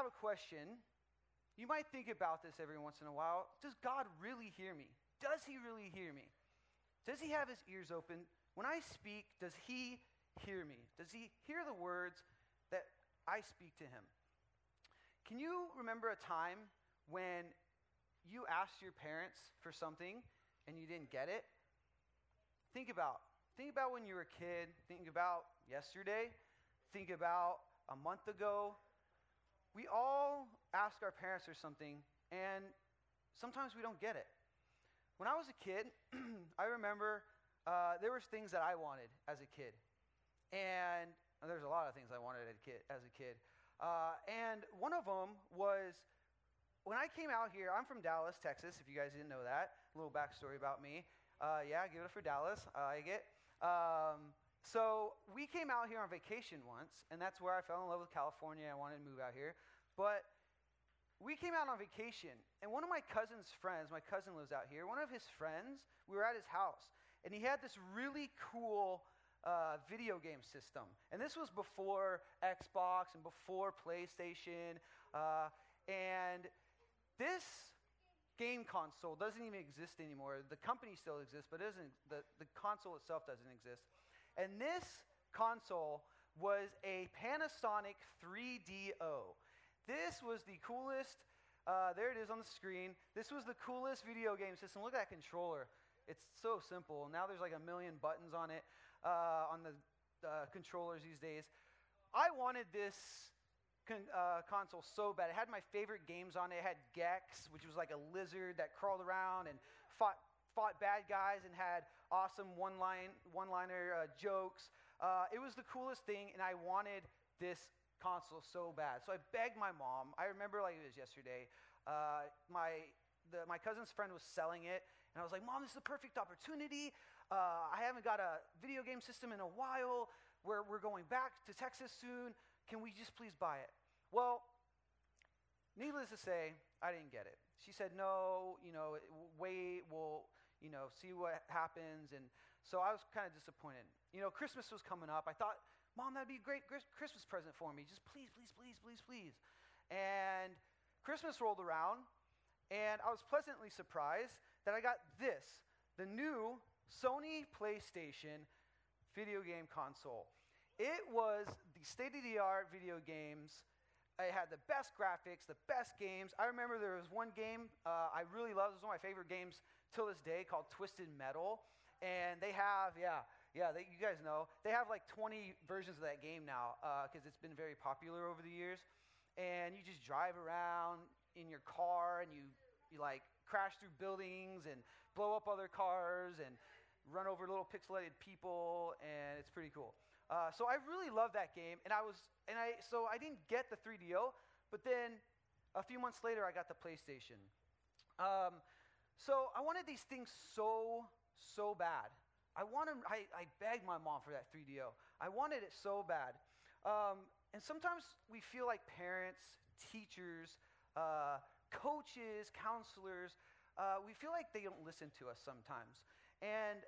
have a question. You might think about this every once in a while. Does God really hear me? Does He really hear me? Does He have His ears open? When I speak, does He hear me? Does He hear the words that I speak to Him? Can you remember a time when you asked your parents for something and you didn't get it? Think about think about when you were a kid, think about yesterday, think about a month ago. We all ask our parents for something and sometimes we don't get it. When I was a kid, I remember uh, there was things that I wanted as a kid, and there's a lot of things I wanted as a kid. As a kid. Uh, and one of them was when I came out here, I'm from Dallas, Texas, if you guys didn't know that. A little backstory about me. Uh, yeah, give it up for Dallas. I like it. Um, so we came out here on vacation once, and that's where I fell in love with California. I wanted to move out here. But we came out on vacation, and one of my cousin's friends, my cousin lives out here, one of his friends, we were at his house, and he had this really cool uh, video game system. And this was before Xbox and before PlayStation. Uh, and this game console doesn't even exist anymore. The company still exists, but doesn't, the, the console itself doesn't exist. And this console was a Panasonic 3DO. This was the coolest, uh, there it is on the screen. This was the coolest video game system. Look at that controller. It's so simple. Now there's like a million buttons on it, uh, on the uh, controllers these days. I wanted this con- uh, console so bad. It had my favorite games on it. It had Gex, which was like a lizard that crawled around and fought fought bad guys and had awesome one line one liner uh, jokes. Uh, it was the coolest thing, and I wanted this console so bad. So I begged my mom. I remember like it was yesterday. Uh, my the, my cousin's friend was selling it, and I was like, Mom, this is a perfect opportunity. Uh, I haven't got a video game system in a while. We're, we're going back to Texas soon. Can we just please buy it? Well, needless to say, I didn't get it. She said, No, you know, wait, we'll, you know, see what happens. And so I was kind of disappointed. You know, Christmas was coming up. I thought, Mom, that'd be a great Christmas present for me. Just please, please, please, please, please. And Christmas rolled around, and I was pleasantly surprised that I got this the new Sony PlayStation video game console. It was the state of the art video games. It had the best graphics, the best games. I remember there was one game uh, I really loved. It was one of my favorite games till this day called Twisted Metal. And they have, yeah, yeah, they, you guys know. They have like 20 versions of that game now because uh, it's been very popular over the years. And you just drive around, in your car and you, you like crash through buildings and blow up other cars and run over little pixelated people and it's pretty cool uh, so i really love that game and i was and i so i didn't get the 3do but then a few months later i got the playstation um, so i wanted these things so so bad i wanted I, I begged my mom for that 3do i wanted it so bad um, and sometimes we feel like parents teachers uh, coaches, counselors, uh, we feel like they don't listen to us sometimes. And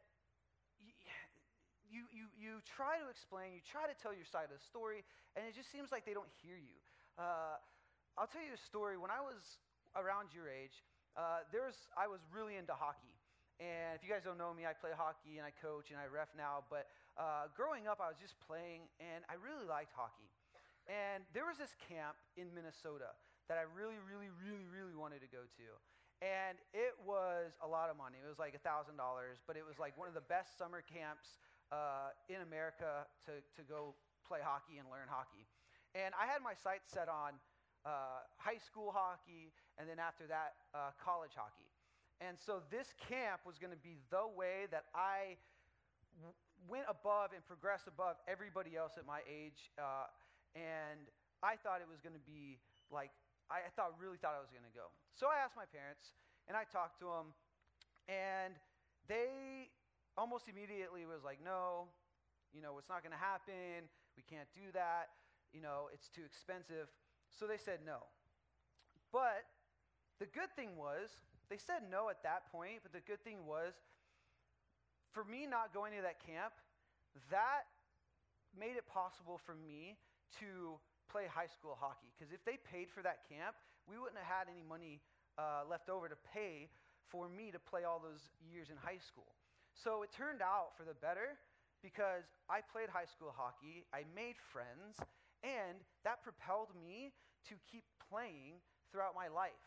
you, you, you, try to explain, you try to tell your side of the story, and it just seems like they don't hear you. Uh, I'll tell you a story. When I was around your age, uh, there was, I was really into hockey. And if you guys don't know me, I play hockey and I coach and I ref now. But uh, growing up, I was just playing, and I really liked hockey. And there was this camp in Minnesota that I really, really, really, really wanted to go to. And it was a lot of money. It was like $1,000, but it was like one of the best summer camps uh, in America to, to go play hockey and learn hockey. And I had my sights set on uh, high school hockey, and then after that, uh, college hockey. And so this camp was going to be the way that I w- went above and progressed above everybody else at my age. Uh, and I thought it was going to be like I thought really thought I was going to go. So I asked my parents, and I talked to them, and they almost immediately was like, "No, you know, it's not going to happen. We can't do that. You know, it's too expensive." So they said no. But the good thing was, they said no at that point, but the good thing was, for me not going to that camp, that made it possible for me to play high school hockey. Because if they paid for that camp, we wouldn't have had any money uh, left over to pay for me to play all those years in high school. So it turned out for the better because I played high school hockey, I made friends, and that propelled me to keep playing throughout my life.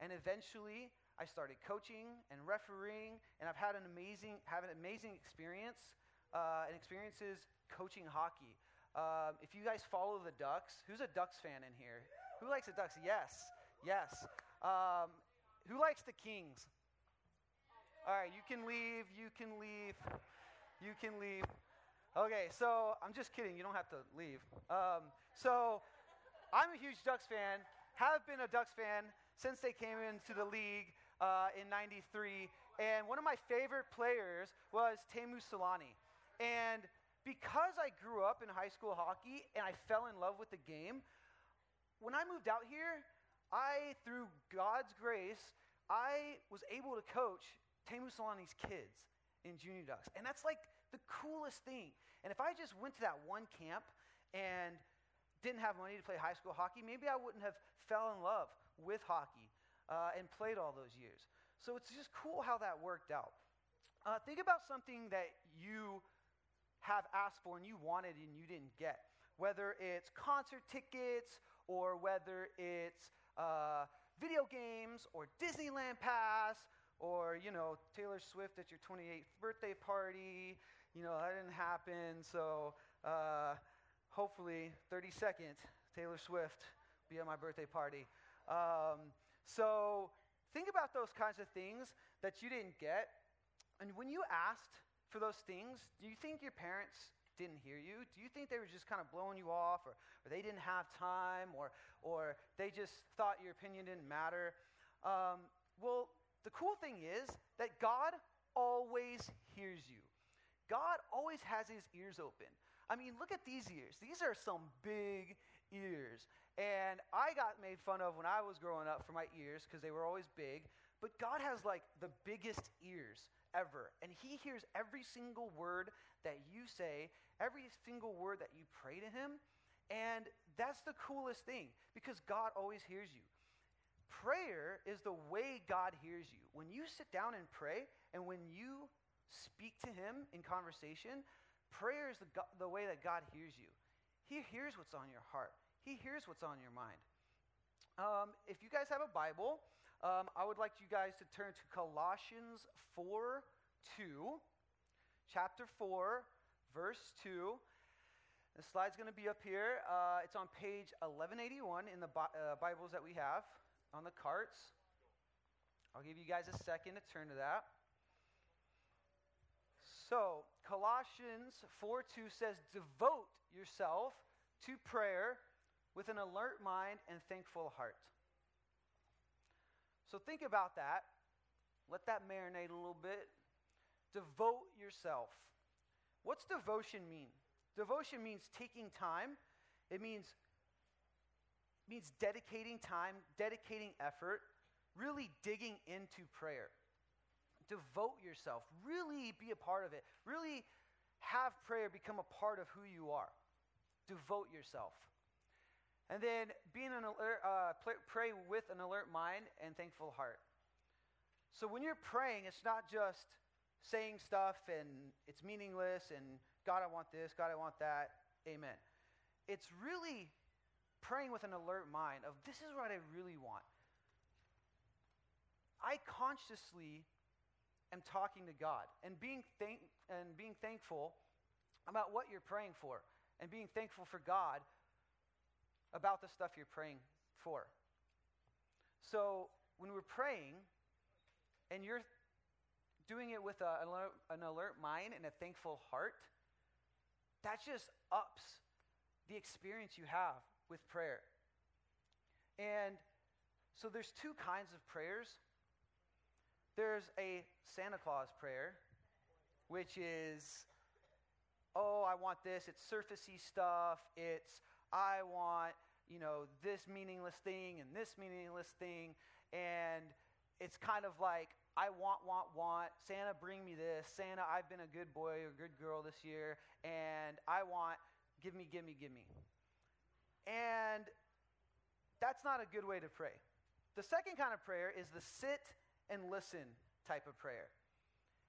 And eventually, I started coaching and refereeing, and I've had an amazing, have an amazing experience uh, and experiences coaching hockey. Uh, if you guys follow the Ducks, who's a Ducks fan in here? Who likes the Ducks? Yes, yes. Um, who likes the Kings? All right, you can leave. You can leave. You can leave. Okay, so I'm just kidding. You don't have to leave. Um, so I'm a huge Ducks fan. Have been a Ducks fan since they came into the league uh, in 93. And one of my favorite players was Teemu Selanne. And because I grew up in high school hockey and I fell in love with the game, when I moved out here, I, through God's grace, I was able to coach Teemu Selanne's kids in Junior Ducks. And that's like the coolest thing. And if I just went to that one camp and didn't have money to play high school hockey, maybe I wouldn't have fell in love with hockey uh, and played all those years. So it's just cool how that worked out. Uh, think about something that you have asked for and you wanted and you didn't get, whether it's concert tickets or whether it's uh, video games or Disneyland Pass or, you know, Taylor Swift at your 28th birthday party. You know, that didn't happen. So uh, hopefully, 32nd, Taylor Swift be at my birthday party. Um, so think about those kinds of things that you didn't get. And when you asked for those things, do you think your parents didn't hear you? Do you think they were just kind of blowing you off or, or they didn't have time or, or they just thought your opinion didn't matter? Um, well, the cool thing is that God always hears you. God always has his ears open. I mean, look at these ears. These are some big ears. And I got made fun of when I was growing up for my ears because they were always big. But God has like the biggest ears ever. And He hears every single word that you say, every single word that you pray to Him. And that's the coolest thing because God always hears you. Prayer is the way God hears you. When you sit down and pray and when you speak to Him in conversation, prayer is the, the way that God hears you. He hears what's on your heart. He hears what's on your mind. Um, if you guys have a Bible, um, I would like you guys to turn to Colossians 4 2, chapter 4, verse 2. The slide's going to be up here. Uh, it's on page 1181 in the uh, Bibles that we have on the carts. I'll give you guys a second to turn to that. So, Colossians 4 2 says, Devote yourself to prayer with an alert mind and thankful heart. So think about that. Let that marinate a little bit. Devote yourself. What's devotion mean? Devotion means taking time. It means means dedicating time, dedicating effort, really digging into prayer. Devote yourself. Really be a part of it. Really have prayer become a part of who you are. Devote yourself. And then being an alert, uh, pray with an alert mind and thankful heart. So when you're praying, it's not just saying stuff and it's meaningless and God, I want this, God, I want that, amen. It's really praying with an alert mind of this is what I really want. I consciously am talking to God and being, thank- and being thankful about what you're praying for and being thankful for God about the stuff you're praying for. So when we're praying and you're doing it with a, an alert mind and a thankful heart, that just ups the experience you have with prayer. And so there's two kinds of prayers. There's a Santa Claus prayer, which is, oh, I want this. It's surfacey stuff. It's, I want you know, this meaningless thing and this meaningless thing. And it's kind of like, I want, want, want. Santa, bring me this. Santa, I've been a good boy or good girl this year. And I want, give me, give me, give me. And that's not a good way to pray. The second kind of prayer is the sit and listen type of prayer.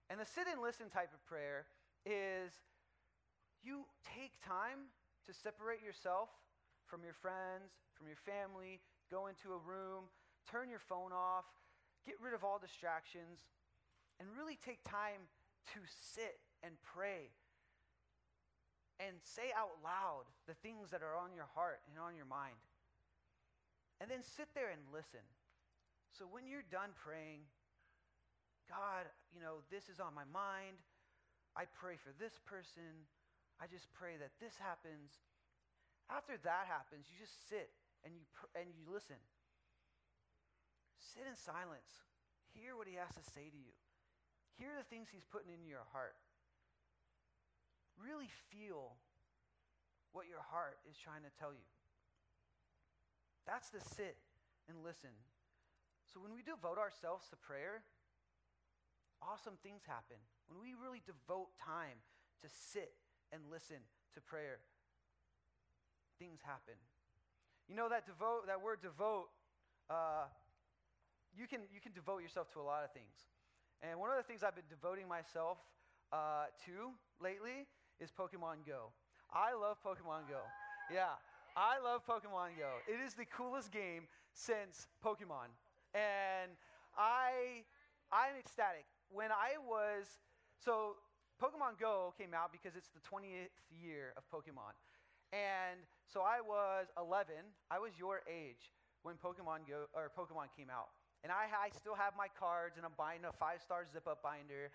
And the sit and listen type of prayer is you take time to separate yourself from your friends, from your family, go into a room, turn your phone off, get rid of all distractions, and really take time to sit and pray and say out loud the things that are on your heart and on your mind. And then sit there and listen. So when you're done praying, God, you know, this is on my mind. I pray for this person. I just pray that this happens. After that happens, you just sit and you pr- and you listen. Sit in silence. Hear what he has to say to you. Hear the things he's putting into your heart. Really feel what your heart is trying to tell you. That's the sit and listen. So when we devote ourselves to prayer, awesome things happen. When we really devote time to sit and listen to prayer, things happen. You know that devote that word devote uh, you can you can devote yourself to a lot of things. And one of the things I've been devoting myself uh, to lately is Pokemon Go. I love Pokemon Go. Yeah, I love Pokemon Go. It is the coolest game since Pokemon, and I I'm ecstatic. When I was so Pokemon Go came out because it's the 20th year of Pokemon, and so I was 11. I was your age when Pokemon Go or Pokemon came out. And I, I still have my cards, and I'm buying a five star zip up binder.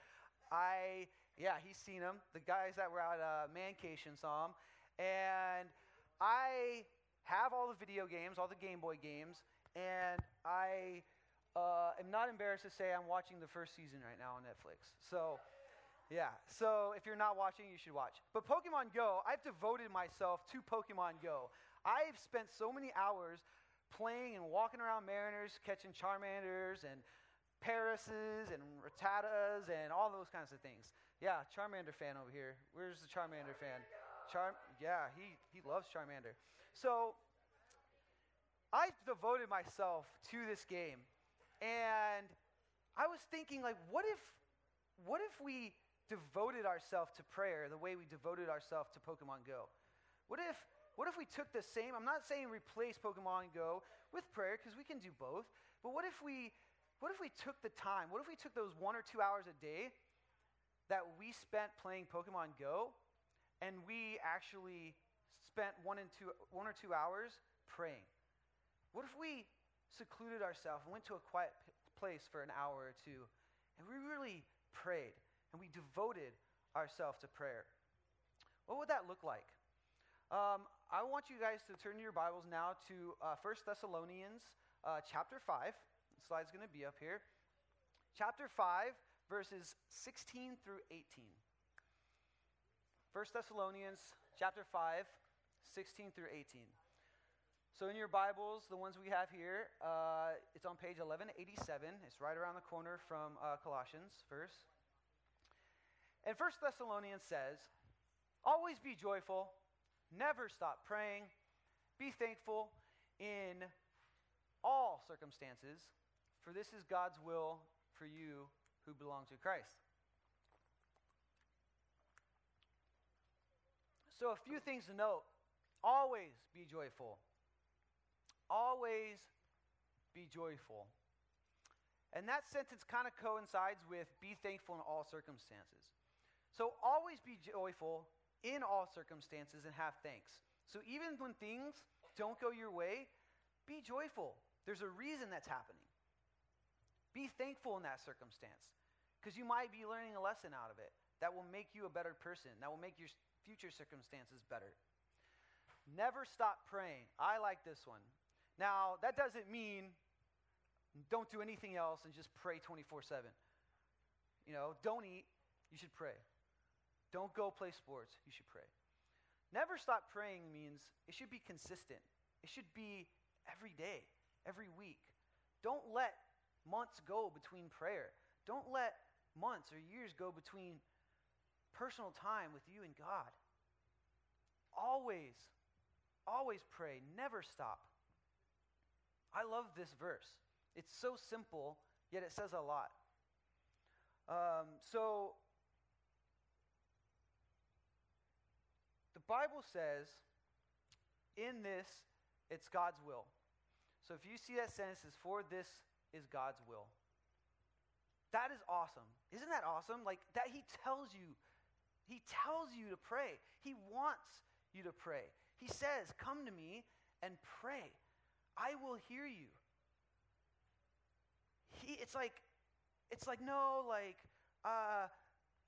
I, yeah, he's seen them. The guys that were at uh, Mancation saw them. And I have all the video games, all the Game Boy games, and I uh, am not embarrassed to say I'm watching the first season right now on Netflix. So, yeah. So if you're not watching, you should watch. But Pokemon Go, I've devoted myself to Pokemon Go. I've spent so many hours playing and walking around Mariners, catching Charmanders and Parises and Rattatas and all those kinds of things. Yeah, Charmander fan over here. Where's the Charmander fan? Char- yeah, he, he loves Charmander. So I've devoted myself to this game. And I was thinking, like, what if, what if we devoted ourselves to prayer the way we devoted ourselves to Pokemon Go? What if what if we took the same, I'm not saying replace Pokemon Go with prayer because we can do both, but what if we what if we took the time? What if we took those 1 or 2 hours a day that we spent playing Pokemon Go and we actually spent 1 and 2 1 or 2 hours praying? What if we secluded ourselves and went to a quiet place for an hour or two and we really prayed and we devoted ourselves to prayer? What would that look like? Um, I want you guys to turn your Bibles now to uh, 1 Thessalonians uh, chapter 5. The slide's going to be up here. Chapter 5, verses 16 through 18. 1 Thessalonians chapter 5, 16 through 18. So in your Bibles, the ones we have here, uh, it's on page 1187. It's right around the corner from uh, Colossians verse. And 1 Thessalonians says, Always be joyful Never stop praying. Be thankful in all circumstances, for this is God's will for you who belong to Christ. So, a few things to note. Always be joyful. Always be joyful. And that sentence kind of coincides with be thankful in all circumstances. So, always be joyful in all circumstances and have thanks. So even when things don't go your way, be joyful. There's a reason that's happening. Be thankful in that circumstance because you might be learning a lesson out of it that will make you a better person, that will make your future circumstances better. Never stop praying. I like this one. Now, that doesn't mean don't do anything else and just pray 24 7. You know, don't eat, you should pray. Don't go play sports. You should pray. Never stop praying means it should be consistent. It should be every day, every week. Don't let months go between prayer. Don't let months or years go between personal time with you and God. Always always pray, never stop. I love this verse. It's so simple, yet it says a lot. Um, so, Bible says in this, it's God's will. So, if you see that sentence, is for this is God's will. That is awesome. Isn't that awesome? Like, that He tells you, He tells you to pray. He wants you to pray. He says, Come to me and pray. I will hear you. He, it's like, it's like, no, like, uh,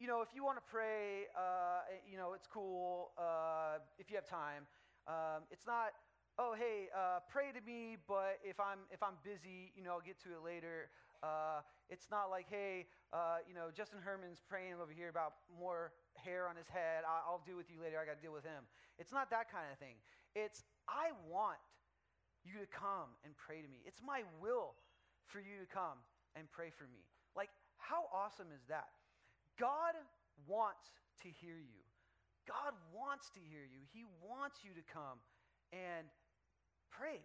you know, if you want to pray, uh, you know, it's cool uh, if you have time. Um, it's not, oh, hey, uh, pray to me, but if I'm if I'm busy, you know, I'll get to it later. Uh, it's not like, hey, uh, you know, Justin Herman's praying over here about more hair on his head. I'll, I'll deal with you later. I got to deal with him. It's not that kind of thing. It's I want you to come and pray to me. It's my will for you to come and pray for me. Like, how awesome is that? God wants to hear you. God wants to hear you. He wants you to come and pray.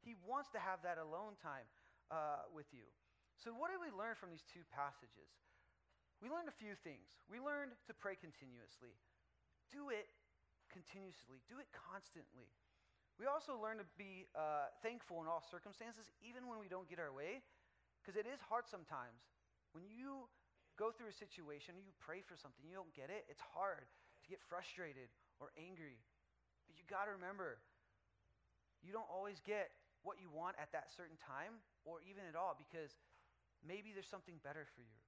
He wants to have that alone time uh, with you. So, what did we learn from these two passages? We learned a few things. We learned to pray continuously. Do it continuously, do it constantly. We also learn to be uh, thankful in all circumstances, even when we don't get our way, because it is hard sometimes. When you go through a situation, you pray for something, you don't get it, it's hard to get frustrated or angry. But you got to remember, you don't always get what you want at that certain time or even at all because maybe there's something better for you.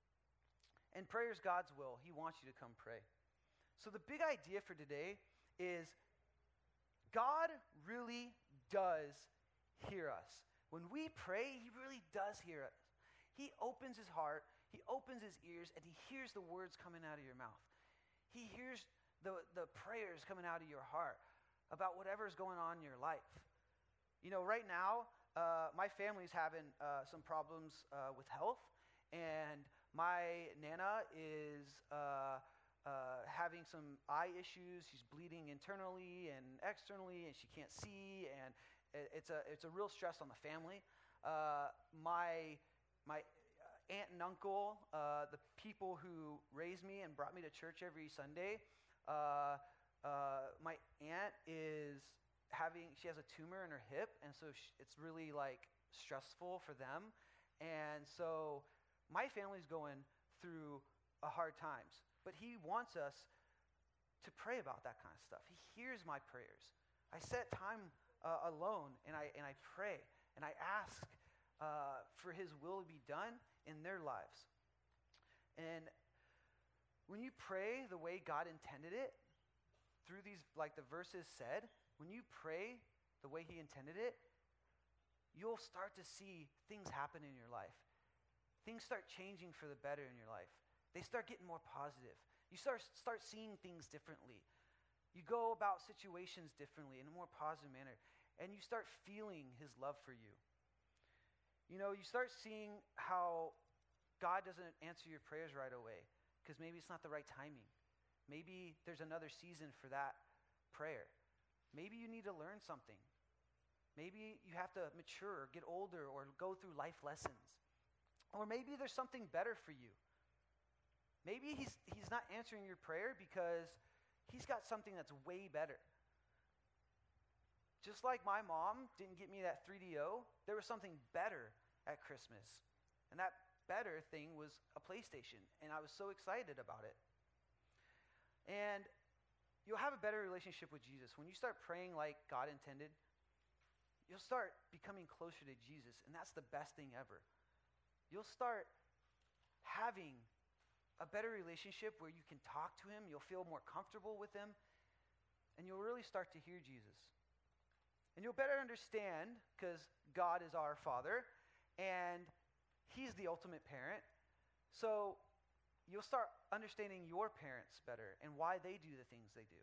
And prayer is God's will. He wants you to come pray. So the big idea for today is God really does hear us. When we pray, He really does hear us. He opens His heart, He opens His ears, and He hears the words coming out of your mouth. He hears the, the prayers coming out of your heart about whatever's going on in your life. You know, right now, uh, my family's having uh, some problems uh, with health, and my nana is uh, uh, having some eye issues. She's bleeding internally and externally, and she can't see, and it's a it's a real stress on the family. Uh, my my aunt and uncle, uh, the people who raised me and brought me to church every Sunday. Uh, uh, my aunt is having, she has a tumor in her hip, and so she, it's really like stressful for them. And so my family's going through a hard times, but he wants us to pray about that kind of stuff. He hears my prayers. I set time uh, alone and I, and I pray and I ask uh, for his will to be done in their lives. And when you pray the way God intended it, through these, like the verses said, when you pray the way He intended it, you'll start to see things happen in your life. Things start changing for the better in your life. They start getting more positive. You start, start seeing things differently. You go about situations differently in a more positive manner. And you start feeling His love for you. You know, you start seeing how God doesn't answer your prayers right away because maybe it's not the right timing. Maybe there's another season for that prayer. Maybe you need to learn something. Maybe you have to mature, or get older, or go through life lessons. Or maybe there's something better for you. Maybe he's, he's not answering your prayer because he's got something that's way better. Just like my mom didn't get me that 3DO, there was something better at Christmas. And that better thing was a PlayStation. And I was so excited about it. And you'll have a better relationship with Jesus. When you start praying like God intended, you'll start becoming closer to Jesus. And that's the best thing ever. You'll start having a better relationship where you can talk to him, you'll feel more comfortable with him, and you'll really start to hear Jesus. And you'll better understand because God is our Father and He's the ultimate parent. So you'll start understanding your parents better and why they do the things they do.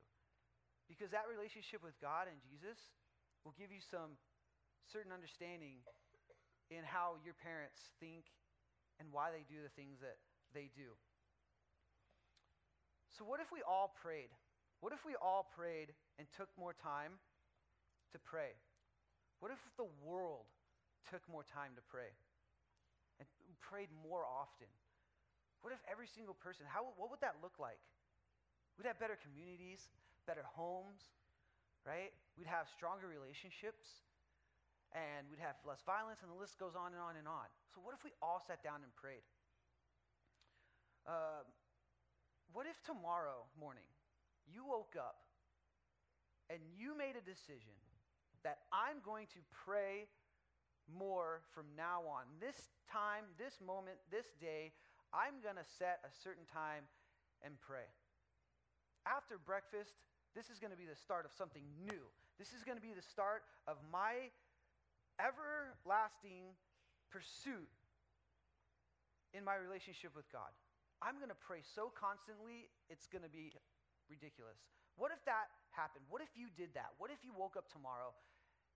Because that relationship with God and Jesus will give you some certain understanding in how your parents think and why they do the things that they do. So, what if we all prayed? What if we all prayed and took more time to pray? What if the world took more time to pray and prayed more often? What if every single person, how, what would that look like? We'd have better communities, better homes, right? We'd have stronger relationships, and we'd have less violence, and the list goes on and on and on. So, what if we all sat down and prayed? Uh, what if tomorrow morning you woke up and you made a decision that I'm going to pray more from now on. This time, this moment, this day, I'm going to set a certain time and pray. After breakfast, this is going to be the start of something new. This is going to be the start of my everlasting pursuit in my relationship with God. I'm going to pray so constantly, it's going to be ridiculous. What if that happened? What if you did that? What if you woke up tomorrow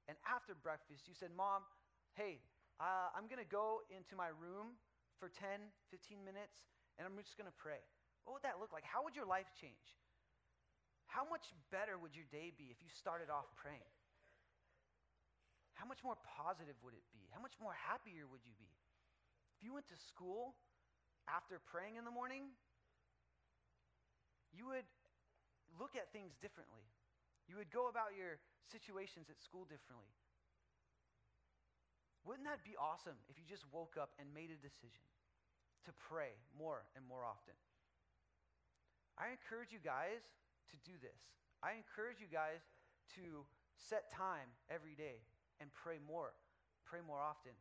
and after breakfast, you said, Mom, hey, uh, I'm going to go into my room for 10, 15 minutes, and I'm just going to pray. What would that look like? How would your life change? How much better would your day be if you started off praying? How much more positive would it be? How much more happier would you be? If you went to school after praying in the morning, you would look at things differently. You would go about your situations at school differently. Wouldn't that be awesome if you just woke up and made a decision to pray more and more often? I encourage you guys to do this. I encourage you guys to set time every day and pray more, pray more often.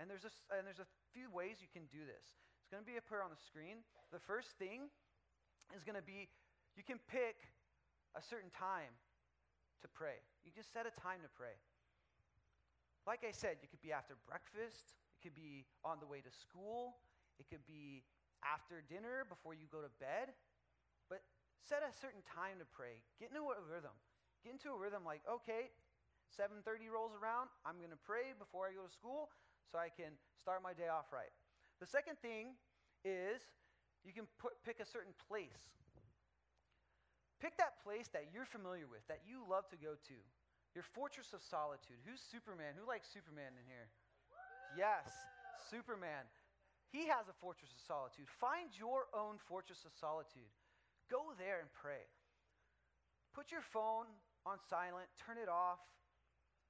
And there's a, and there's a few ways you can do this. It's going to be a prayer on the screen. The first thing is going to be you can pick a certain time to pray. You just set a time to pray. Like I said, it could be after breakfast, it could be on the way to school, it could be after dinner before you go to bed. But set a certain time to pray. Get into a rhythm. Get into a rhythm like, okay, 7:30 rolls around, I'm going to pray before I go to school so I can start my day off right. The second thing is you can put, pick a certain place Pick that place that you're familiar with, that you love to go to. Your fortress of solitude. Who's Superman? Who likes Superman in here? Yes, Superman. He has a fortress of solitude. Find your own fortress of solitude. Go there and pray. Put your phone on silent, turn it off.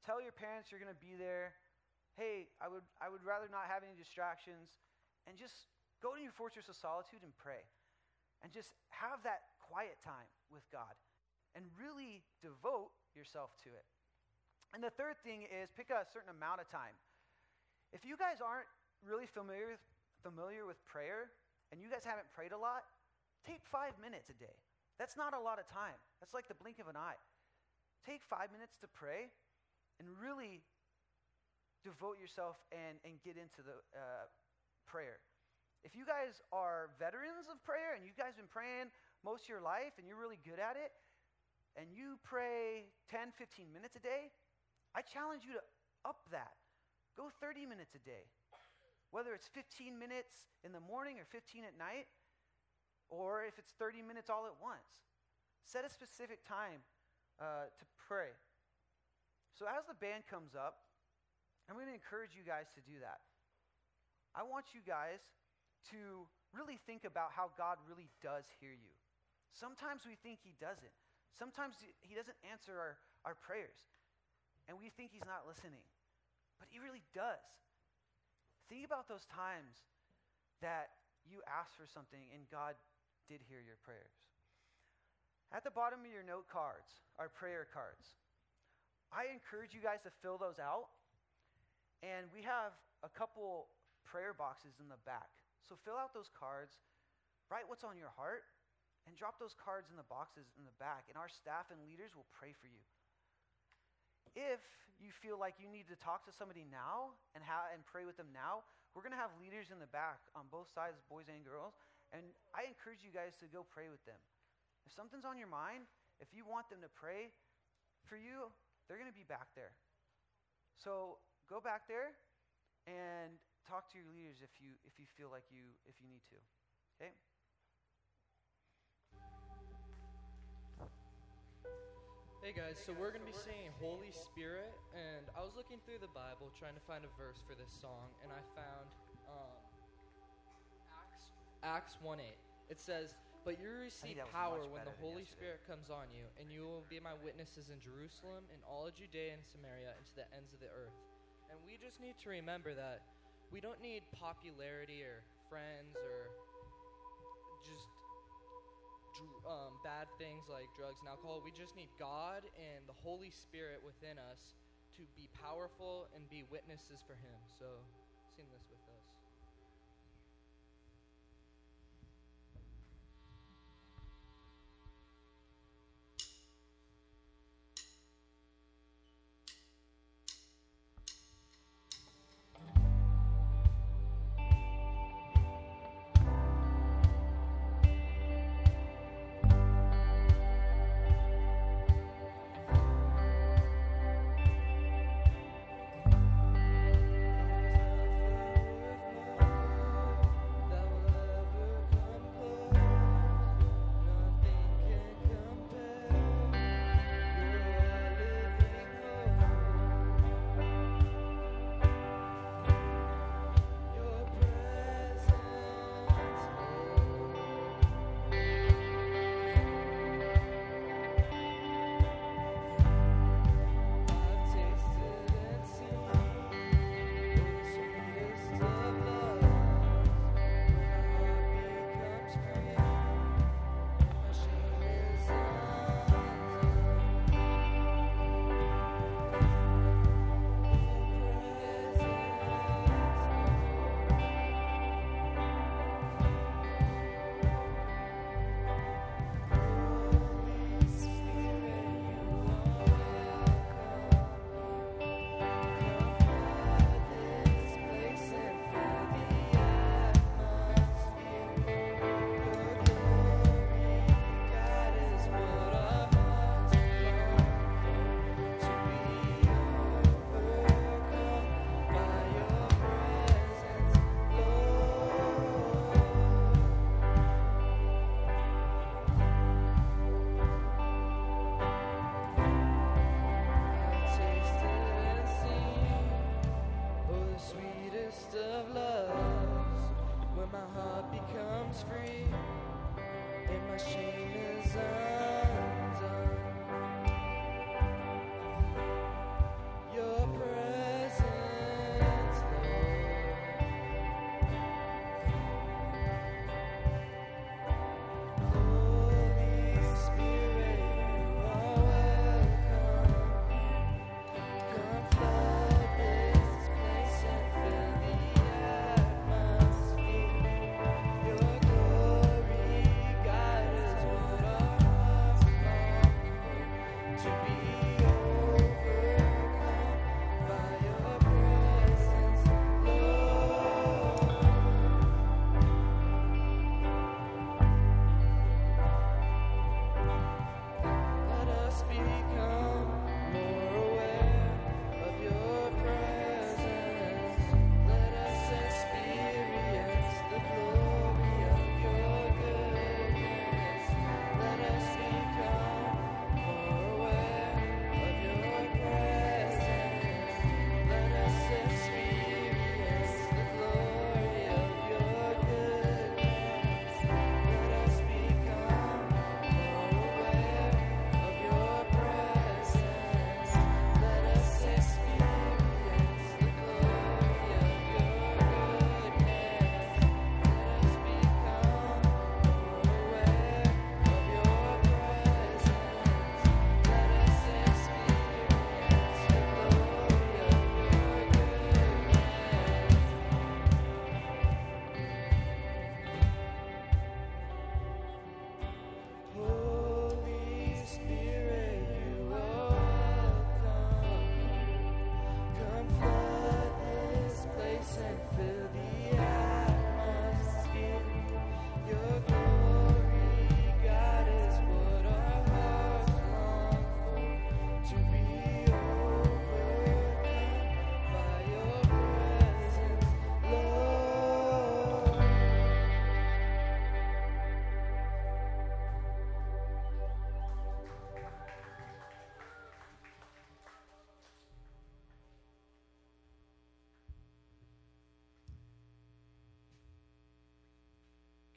Tell your parents you're going to be there. Hey, I would, I would rather not have any distractions. And just go to your fortress of solitude and pray. And just have that quiet time with God and really devote yourself to it. And the third thing is pick a certain amount of time. If you guys aren't really familiar with, familiar with prayer and you guys haven't prayed a lot, take five minutes a day. That's not a lot of time. That's like the blink of an eye. Take five minutes to pray and really devote yourself and, and get into the uh, prayer. If you guys are veterans of prayer and you guys have been praying most of your life and you're really good at it, and you pray 10, 15 minutes a day, I challenge you to up that. Go 30 minutes a day. Whether it's 15 minutes in the morning or 15 at night, or if it's 30 minutes all at once. Set a specific time uh, to pray. So as the band comes up, I'm going to encourage you guys to do that. I want you guys to really think about how God really does hear you. Sometimes we think He doesn't. Sometimes He doesn't answer our, our prayers, and we think He's not listening. But He really does. Think about those times that you asked for something and God did hear your prayers. At the bottom of your note cards are prayer cards. I encourage you guys to fill those out. And we have a couple prayer boxes in the back. So fill out those cards, write what's on your heart, and drop those cards in the boxes in the back, and our staff and leaders will pray for you. If you feel like you need to talk to somebody now and, ha- and pray with them now, we're going to have leaders in the back on both sides, boys and girls, and I encourage you guys to go pray with them. If something's on your mind, if you want them to pray for you, they're going to be back there. So go back there and talk to your leaders if you if you feel like you if you need to. Okay? Hey guys, so we're going to be singing Holy Spirit, and I was looking through the Bible trying to find a verse for this song, and I found um, Acts, Acts 1 8. It says, But you receive power when the Holy. Spirit comes on you, and you will be my witnesses in Jerusalem, in all of Judea and Samaria, and to the ends of the earth. And we just need to remember that we don't need popularity or friends or just um, bad things like drugs and alcohol. We just need God and the Holy Spirit within us to be powerful and be witnesses for Him. So, sing this with us.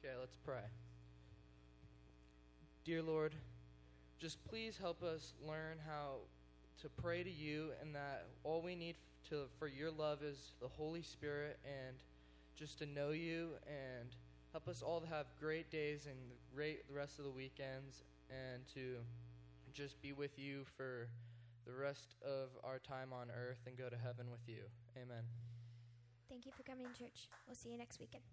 Okay, let's pray. Dear Lord, just please help us learn how to pray to you and that all we need to for your love is the Holy Spirit and just to know you and help us all to have great days and great the rest of the weekends and to just be with you for the rest of our time on earth and go to heaven with you. Amen. Thank you for coming to church. We'll see you next weekend.